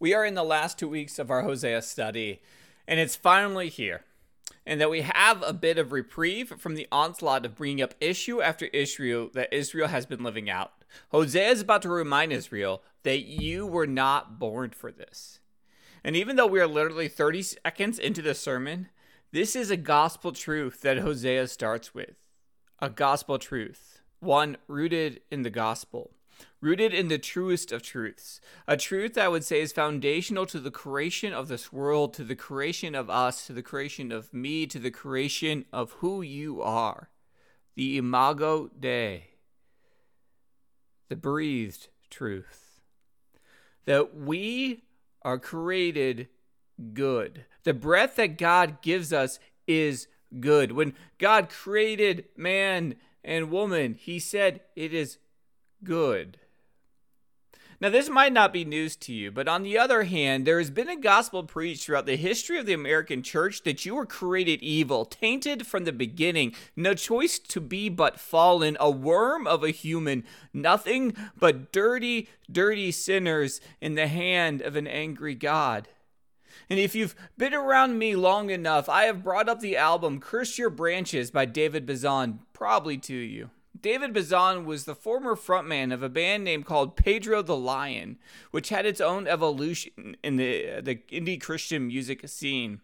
We are in the last two weeks of our Hosea study, and it's finally here. And that we have a bit of reprieve from the onslaught of bringing up issue after issue that Israel has been living out. Hosea is about to remind Israel that you were not born for this. And even though we are literally 30 seconds into the sermon, this is a gospel truth that Hosea starts with. A gospel truth, one rooted in the gospel rooted in the truest of truths. A truth that I would say is foundational to the creation of this world, to the creation of us, to the creation of me, to the creation of who you are. The Imago Dei, the breathed truth. That we are created good. The breath that God gives us is good. When God created man and woman, he said it is good. Now, this might not be news to you, but on the other hand, there has been a gospel preached throughout the history of the American church that you were created evil, tainted from the beginning, no choice to be but fallen, a worm of a human, nothing but dirty, dirty sinners in the hand of an angry God. And if you've been around me long enough, I have brought up the album Curse Your Branches by David Bazan, probably to you. David Bazan was the former frontman of a band named called Pedro the Lion, which had its own evolution in the, the indie Christian music scene.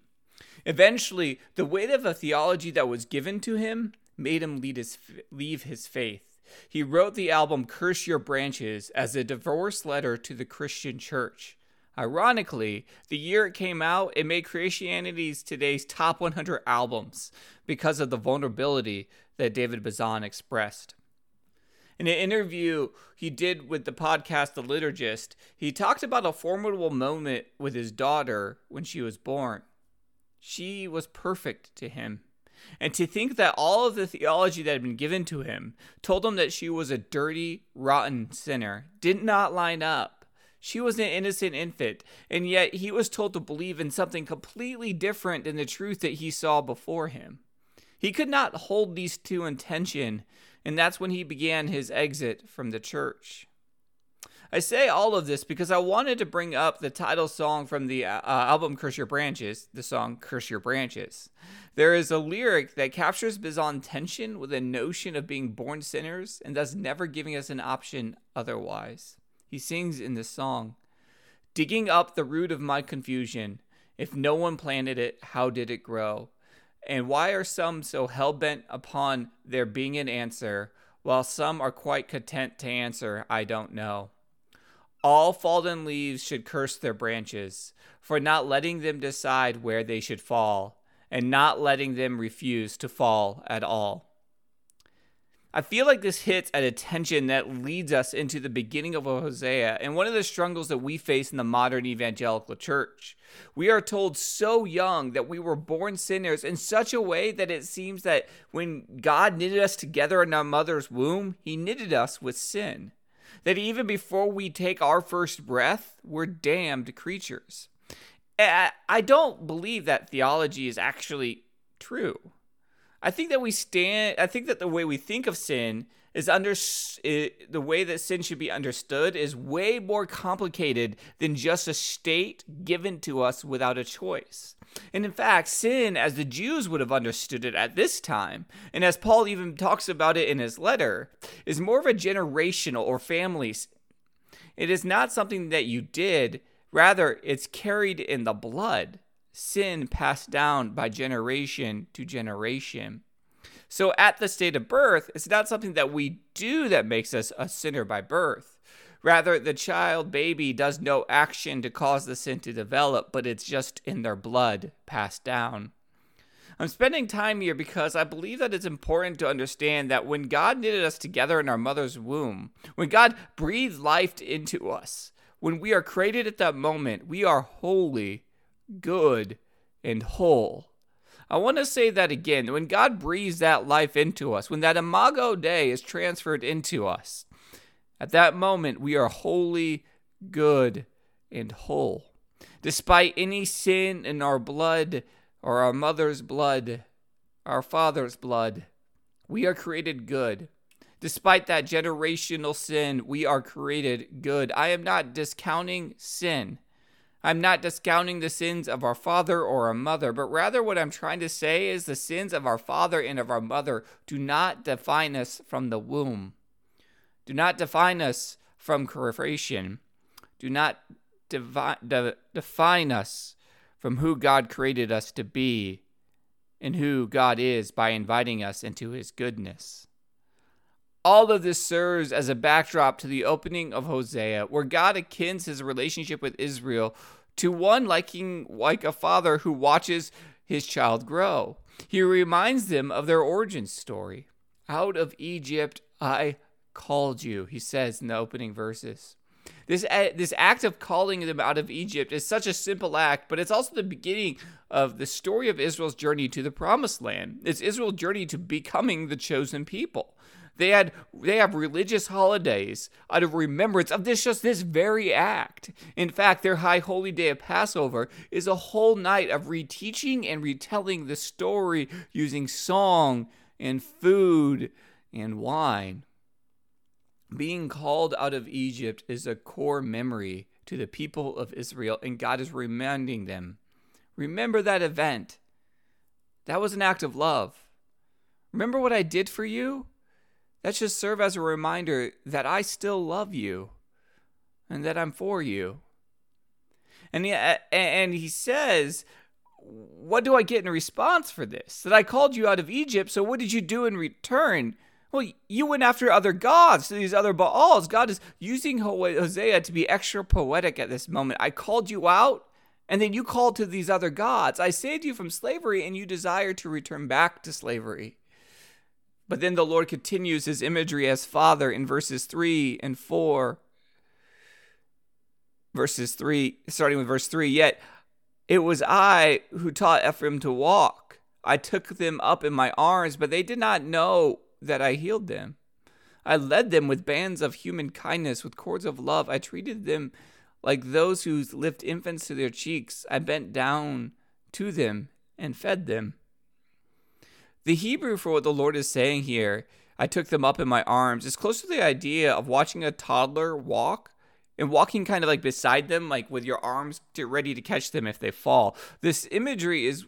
Eventually, the weight of a theology that was given to him made him his, leave his faith. He wrote the album Curse Your Branches as a divorce letter to the Christian church. Ironically, the year it came out, it made Christianity's today's top 100 albums because of the vulnerability that David Bazan expressed. In an interview he did with the podcast The Liturgist, he talked about a formidable moment with his daughter when she was born. She was perfect to him. And to think that all of the theology that had been given to him told him that she was a dirty, rotten sinner did not line up. She was an innocent infant, and yet he was told to believe in something completely different than the truth that he saw before him. He could not hold these two in tension, and that's when he began his exit from the church. I say all of this because I wanted to bring up the title song from the uh, album Curse Your Branches, the song Curse Your Branches. There is a lyric that captures Bazan's tension with a notion of being born sinners and thus never giving us an option otherwise. He sings in this song, Digging up the root of my confusion. If no one planted it, how did it grow? And why are some so hell bent upon there being an answer, while some are quite content to answer, I don't know? All fallen leaves should curse their branches, for not letting them decide where they should fall, and not letting them refuse to fall at all. I feel like this hits at a tension that leads us into the beginning of Hosea and one of the struggles that we face in the modern evangelical church. We are told so young that we were born sinners in such a way that it seems that when God knitted us together in our mother's womb, He knitted us with sin. That even before we take our first breath, we're damned creatures. I don't believe that theology is actually true. I think that we stand. I think that the way we think of sin is under it, the way that sin should be understood is way more complicated than just a state given to us without a choice. And in fact, sin, as the Jews would have understood it at this time, and as Paul even talks about it in his letter, is more of a generational or family. It is not something that you did, rather, it's carried in the blood sin passed down by generation to generation. So at the state of birth, it's not something that we do that makes us a sinner by birth. Rather, the child baby does no action to cause the sin to develop, but it's just in their blood passed down. I'm spending time here because I believe that it's important to understand that when God knitted us together in our mother's womb, when God breathed life into us, when we are created at that moment, we are holy good, and whole. I want to say that again. When God breathes that life into us, when that imago Dei is transferred into us, at that moment we are holy, good, and whole. Despite any sin in our blood or our mother's blood, our father's blood, we are created good. Despite that generational sin, we are created good. I am not discounting sin. I'm not discounting the sins of our father or our mother, but rather what I'm trying to say is the sins of our father and of our mother do not define us from the womb. Do not define us from creation. Do not devi- de- define us from who God created us to be and who God is by inviting us into his goodness. All of this serves as a backdrop to the opening of Hosea, where God akins his relationship with Israel to one liking like a father who watches his child grow. He reminds them of their origin story. Out of Egypt I called you, he says in the opening verses. This, this act of calling them out of Egypt is such a simple act, but it's also the beginning of the story of Israel's journey to the promised land. It's Israel's journey to becoming the chosen people. They had they have religious holidays out of remembrance of this just this very act. In fact, their high holy day of Passover is a whole night of reteaching and retelling the story using song and food and wine. Being called out of Egypt is a core memory to the people of Israel, and God is reminding them remember that event. That was an act of love. Remember what I did for you? That should serve as a reminder that I still love you and that I'm for you. And he, and he says, What do I get in response for this? That I called you out of Egypt, so what did you do in return? Well, you went after other gods, these other Baals. God is using Hosea to be extra poetic at this moment. I called you out, and then you called to these other gods. I saved you from slavery, and you desire to return back to slavery. But then the Lord continues his imagery as Father in verses 3 and 4. Verses 3, starting with verse 3 Yet it was I who taught Ephraim to walk. I took them up in my arms, but they did not know that I healed them. I led them with bands of human kindness, with cords of love. I treated them like those who lift infants to their cheeks. I bent down to them and fed them. The Hebrew for what the Lord is saying here, I took them up in my arms, is close to the idea of watching a toddler walk and walking kind of like beside them, like with your arms ready to catch them if they fall. This imagery is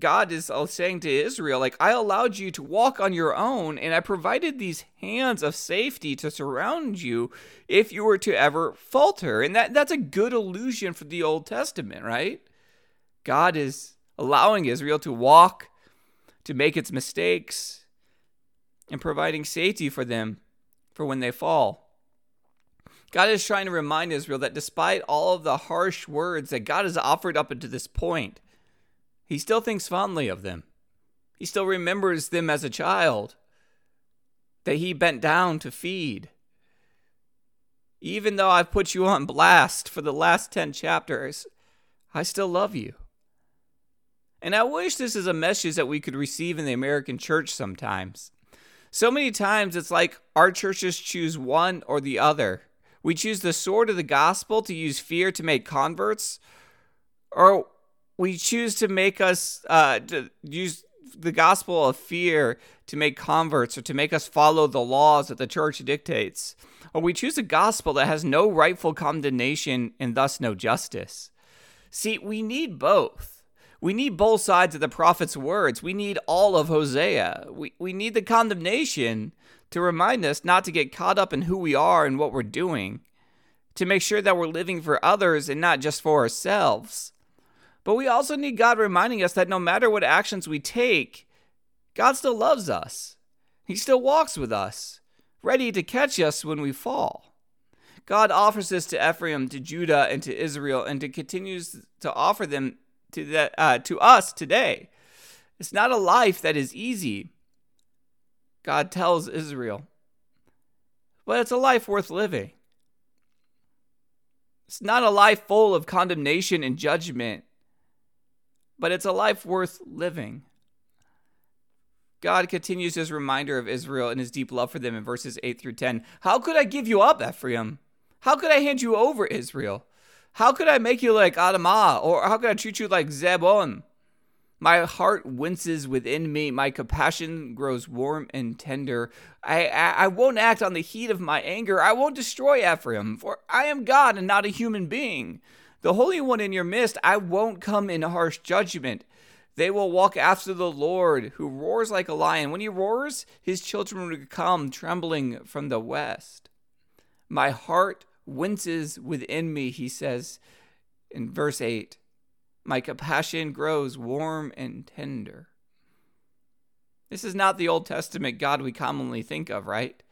God is uh, saying to Israel, like, I allowed you to walk on your own, and I provided these hands of safety to surround you if you were to ever falter. And that, that's a good illusion for the Old Testament, right? God is allowing Israel to walk, to make its mistakes, and providing safety for them for when they fall. God is trying to remind Israel that despite all of the harsh words that God has offered up until this point, he still thinks fondly of them. He still remembers them as a child that he bent down to feed. Even though I've put you on blast for the last 10 chapters, I still love you. And I wish this is a message that we could receive in the American church sometimes. So many times it's like our churches choose one or the other. We choose the sword of the gospel to use fear to make converts, or we choose to make us uh, to use the gospel of fear to make converts or to make us follow the laws that the church dictates. Or we choose a gospel that has no rightful condemnation and thus no justice. See, we need both. We need both sides of the prophet's words. We need all of Hosea. We, we need the condemnation to remind us not to get caught up in who we are and what we're doing, to make sure that we're living for others and not just for ourselves. But we also need God reminding us that no matter what actions we take, God still loves us. He still walks with us, ready to catch us when we fall. God offers this to Ephraim, to Judah, and to Israel, and to continues to offer them to that uh, to us today. It's not a life that is easy. God tells Israel, but it's a life worth living. It's not a life full of condemnation and judgment but it's a life worth living. God continues his reminder of Israel and his deep love for them in verses 8 through 10. How could I give you up, Ephraim? How could I hand you over, Israel? How could I make you like Adamah? Or how could I treat you like Zebon? My heart winces within me. My compassion grows warm and tender. I, I, I won't act on the heat of my anger. I won't destroy Ephraim, for I am God and not a human being. The Holy One in your midst, I won't come in harsh judgment. They will walk after the Lord, who roars like a lion. When he roars, his children will come trembling from the west. My heart winces within me, he says in verse 8. My compassion grows warm and tender. This is not the Old Testament God we commonly think of, right?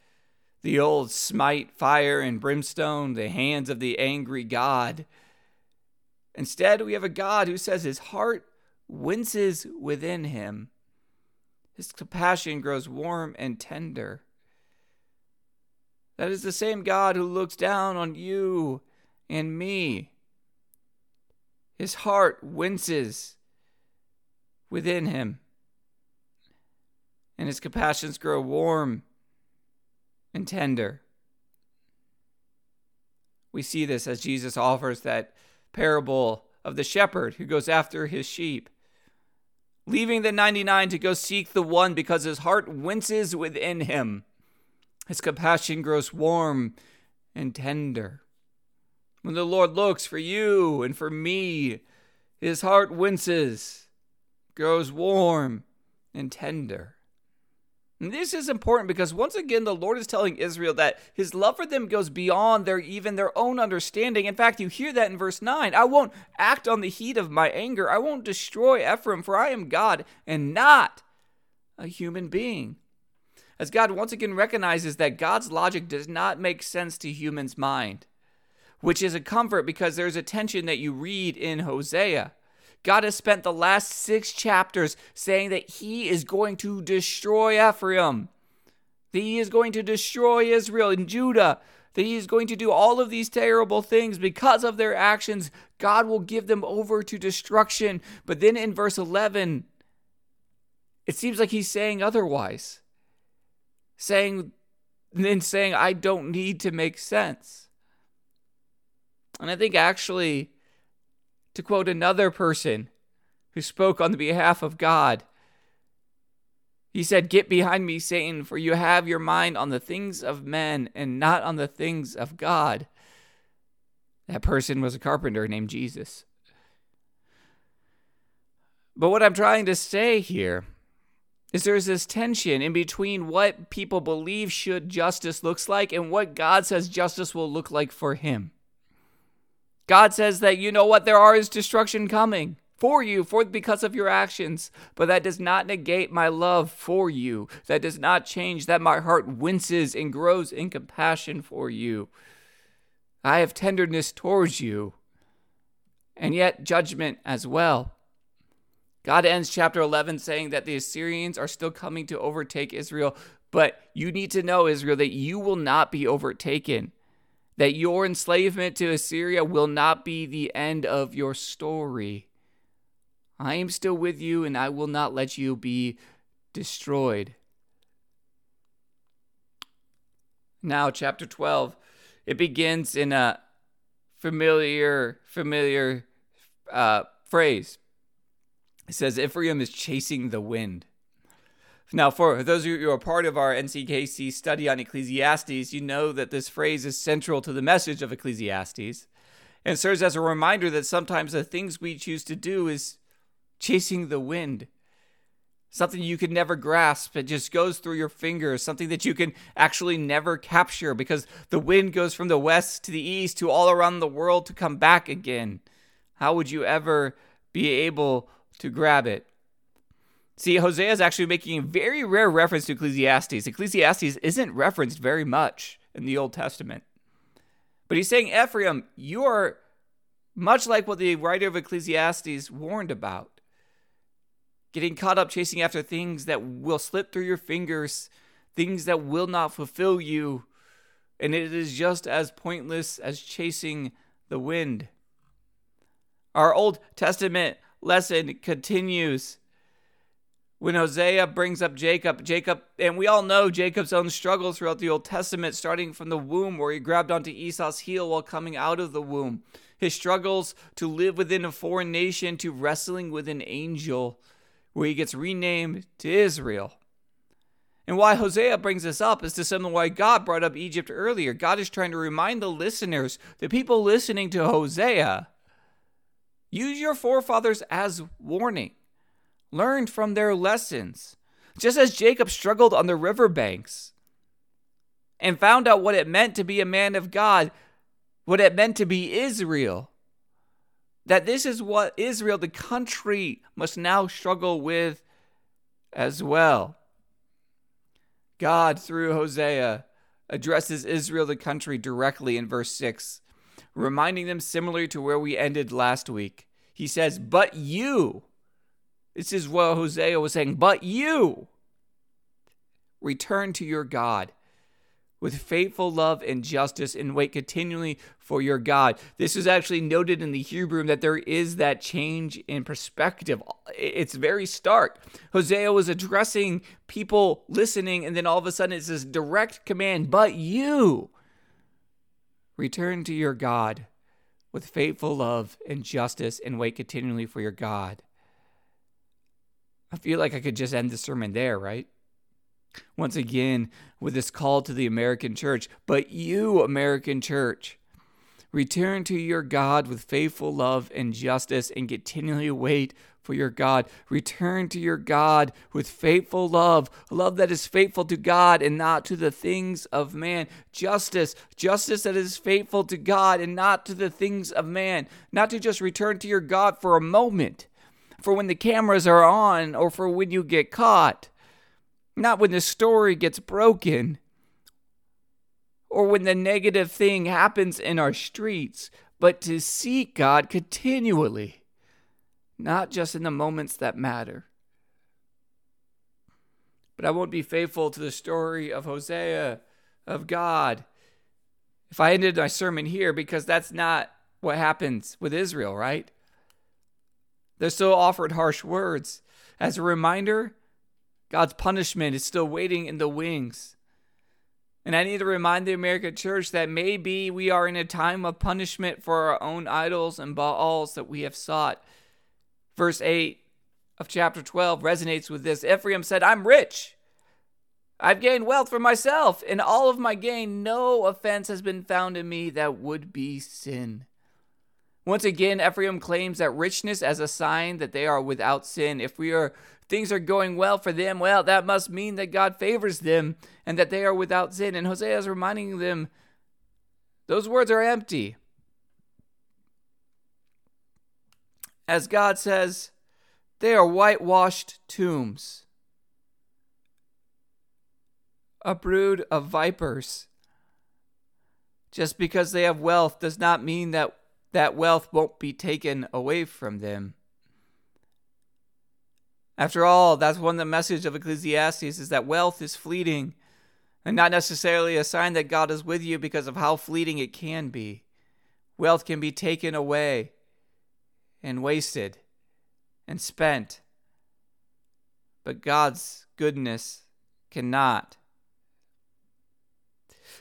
The old smite fire and brimstone, the hands of the angry God. Instead, we have a God who says his heart winces within him. His compassion grows warm and tender. That is the same God who looks down on you and me. His heart winces within him, and his compassions grow warm and tender. We see this as Jesus offers that parable of the shepherd who goes after his sheep, leaving the 99 to go seek the one because his heart winces within him. His compassion grows warm and tender. When the Lord looks for you and for me, his heart winces, grows warm and tender. And this is important because once again, the Lord is telling Israel that his love for them goes beyond their even their own understanding. In fact, you hear that in verse 9 I won't act on the heat of my anger, I won't destroy Ephraim, for I am God and not a human being. As God once again recognizes that God's logic does not make sense to humans' mind, which is a comfort because there's a tension that you read in Hosea. God has spent the last six chapters saying that He is going to destroy Ephraim, that He is going to destroy Israel and Judah, that He is going to do all of these terrible things because of their actions. God will give them over to destruction. But then in verse 11, it seems like He's saying otherwise, saying, then saying, I don't need to make sense. And I think actually, to quote another person who spoke on the behalf of God. He said, Get behind me, Satan, for you have your mind on the things of men and not on the things of God. That person was a carpenter named Jesus. But what I'm trying to say here is there's this tension in between what people believe should justice looks like and what God says justice will look like for him. God says that you know what there are is destruction coming for you for because of your actions but that does not negate my love for you. That does not change that my heart winces and grows in compassion for you. I have tenderness towards you and yet judgment as well god ends chapter 11 saying that the assyrians are still coming to overtake israel but you need to know israel that you will not be overtaken that your enslavement to Assyria will not be the end of your story. I am still with you, and I will not let you be destroyed. Now, chapter 12, it begins in a familiar, familiar uh, phrase. It says, Ephraim is chasing the wind. Now, for those of you who are part of our NCKC study on Ecclesiastes, you know that this phrase is central to the message of Ecclesiastes and serves as a reminder that sometimes the things we choose to do is chasing the wind. Something you can never grasp. It just goes through your fingers. Something that you can actually never capture because the wind goes from the west to the east to all around the world to come back again. How would you ever be able to grab it? See, Hosea is actually making a very rare reference to Ecclesiastes. Ecclesiastes isn't referenced very much in the Old Testament. But he's saying, Ephraim, you are much like what the writer of Ecclesiastes warned about. Getting caught up chasing after things that will slip through your fingers, things that will not fulfill you. And it is just as pointless as chasing the wind. Our Old Testament lesson continues when Hosea brings up Jacob, Jacob, and we all know Jacob's own struggles throughout the Old Testament, starting from the womb where he grabbed onto Esau's heel while coming out of the womb, his struggles to live within a foreign nation, to wrestling with an angel, where he gets renamed to Israel. And why Hosea brings this up is to some why God brought up Egypt earlier. God is trying to remind the listeners, the people listening to Hosea, Use your forefathers as warning. Learn from their lessons. Just as Jacob struggled on the riverbanks and found out what it meant to be a man of God, what it meant to be Israel. That this is what Israel, the country, must now struggle with as well. God, through Hosea, addresses Israel, the country, directly in verse 6, reminding them similarly to where we ended last week. He says, But you, this is what Hosea was saying, but you return to your God with faithful love and justice and wait continually for your God. This is actually noted in the Hebrew that there is that change in perspective. It's very stark. Hosea was addressing people listening, and then all of a sudden it's this direct command, but you return to your God with faithful love and justice and wait continually for your God. I feel like I could just end the sermon there, right? once again with this call to the American church. But you, American church, return to your God with faithful love and justice and continually wait for your God. Return to your God with faithful love, love that is faithful to God and not to the things of man. Justice, justice that is faithful to God and not to the things of man. Not to just return to your God for a moment, for when the cameras are on or for when you get caught not when the story gets broken or when the negative thing happens in our streets, but to seek God continually, not just in the moments that matter. But I won't be faithful to the story of Hosea, of God, if I ended my sermon here, because that's not what happens with Israel, right? They're still offered harsh words. As a reminder, God's punishment is still waiting in the wings. And I need to remind the American church that maybe we are in a time of punishment for our own idols and Baals that we have sought. Verse 8 of chapter 12 resonates with this. Ephraim said, I'm rich. I've gained wealth for myself. In all of my gain, no offense has been found in me that would be sin. Once again, Ephraim claims that richness as a sign that they are without sin. If we are things are going well for them, well, that must mean that God favors them and that they are without sin. And Hosea is reminding them those words are empty. As God says, they are whitewashed tombs, a brood of vipers. Just because they have wealth does not mean that that wealth won't be taken away from them. After all, that's one of the message of Ecclesiastes is that wealth is fleeting and not necessarily a sign that God is with you because of how fleeting it can be. Wealth can be taken away and wasted and spent, but God's goodness cannot.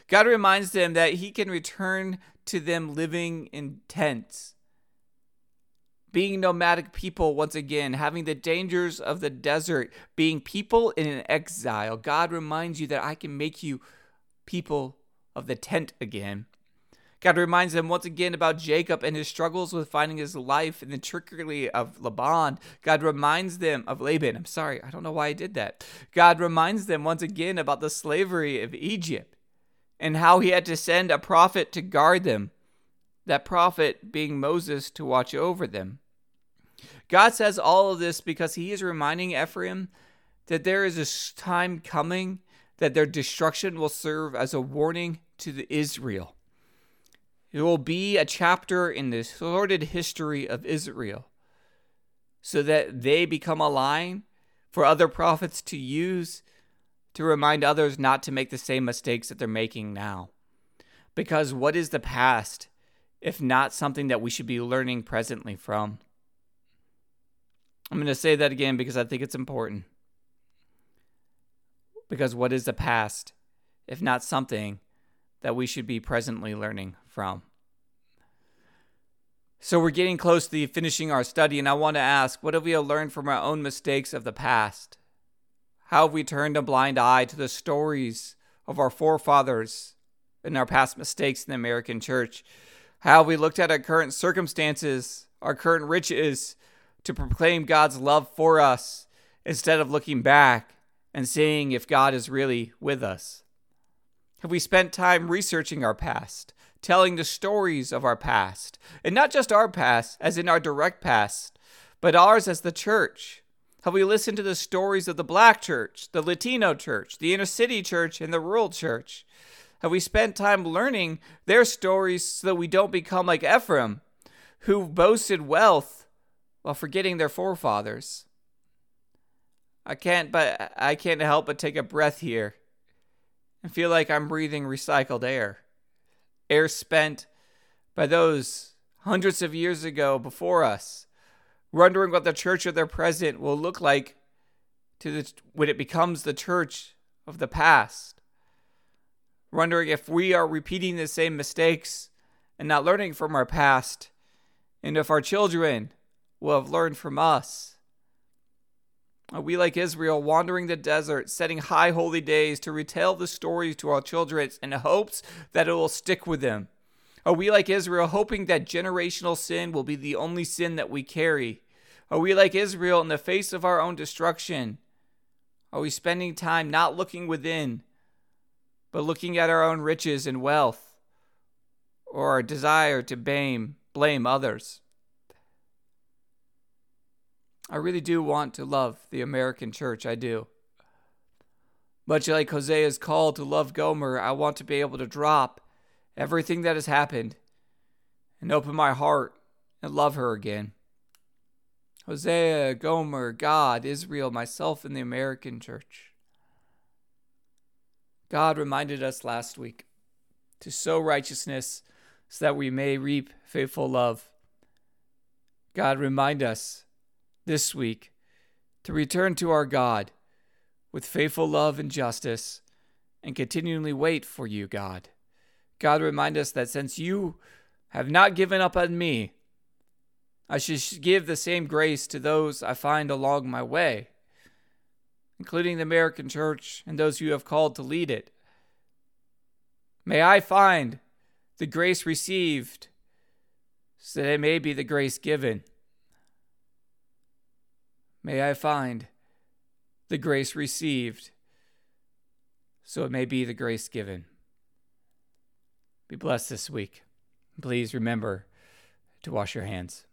God reminds them that He can return to them living in tents being nomadic people once again, having the dangers of the desert, being people in an exile. God reminds you that I can make you people of the tent again. God reminds them once again about Jacob and his struggles with finding his life and the trickery of Laban. God reminds them of Laban. I'm sorry, I don't know why I did that. God reminds them once again about the slavery of Egypt and how he had to send a prophet to guard them, that prophet being Moses to watch over them. God says all of this because he is reminding Ephraim that there is a time coming that their destruction will serve as a warning to the Israel. It will be a chapter in the sordid history of Israel so that they become a line for other prophets to use to remind others not to make the same mistakes that they're making now. Because what is the past if not something that we should be learning presently from? I'm going to say that again because I think it's important. Because what is the past, if not something that we should be presently learning from? So we're getting close to finishing our study, and I want to ask what have we learned from our own mistakes of the past? How have we turned a blind eye to the stories of our forefathers and our past mistakes in the American church? How have we looked at our current circumstances our current riches to proclaim God's love for us instead of looking back and seeing if God is really with us? Have we spent time researching our past, telling the stories of our past, and not just our past, as in our direct past, but ours as the church? Have we listened to the stories of the black church, the Latino church, the inner city church, and the rural church? Have we spent time learning their stories so that we don't become like Ephraim, who boasted wealth while forgetting their forefathers? I can't but I can't help but take a breath here and feel like I'm breathing recycled air. Air spent by those hundreds of years ago before us, wondering what the church of their present will look like to the, when it becomes the church of the past. Wondering if we are repeating the same mistakes and not learning from our past, and if our children will have learned from us. Are we like Israel, wandering the desert, setting high holy days to retell the stories to our children in hopes that it will stick with them? Are we like Israel, hoping that generational sin will be the only sin that we carry? Are we like Israel in the face of our own destruction? Are we spending time not looking within, but looking at our own riches and wealth, or our desire to blame, blame others? I really do want to love the American church. I do. Much like Hosea's call to love Gomer, I want to be able to drop everything that has happened and open my heart and love her again. Hosea, Gomer, God, Israel, myself, and the American church. God reminded us last week to sow righteousness so that we may reap faithful love. God, remind us this week to return to our God with faithful love and justice and continually wait for you, God. God, remind us that since you have not given up on me, I should give the same grace to those I find along my way, including the American church and those you have called to lead it. May I find the grace received so that it may be the grace given may I find the grace received, so it may be the grace given. Be blessed this week. Please remember to wash your hands.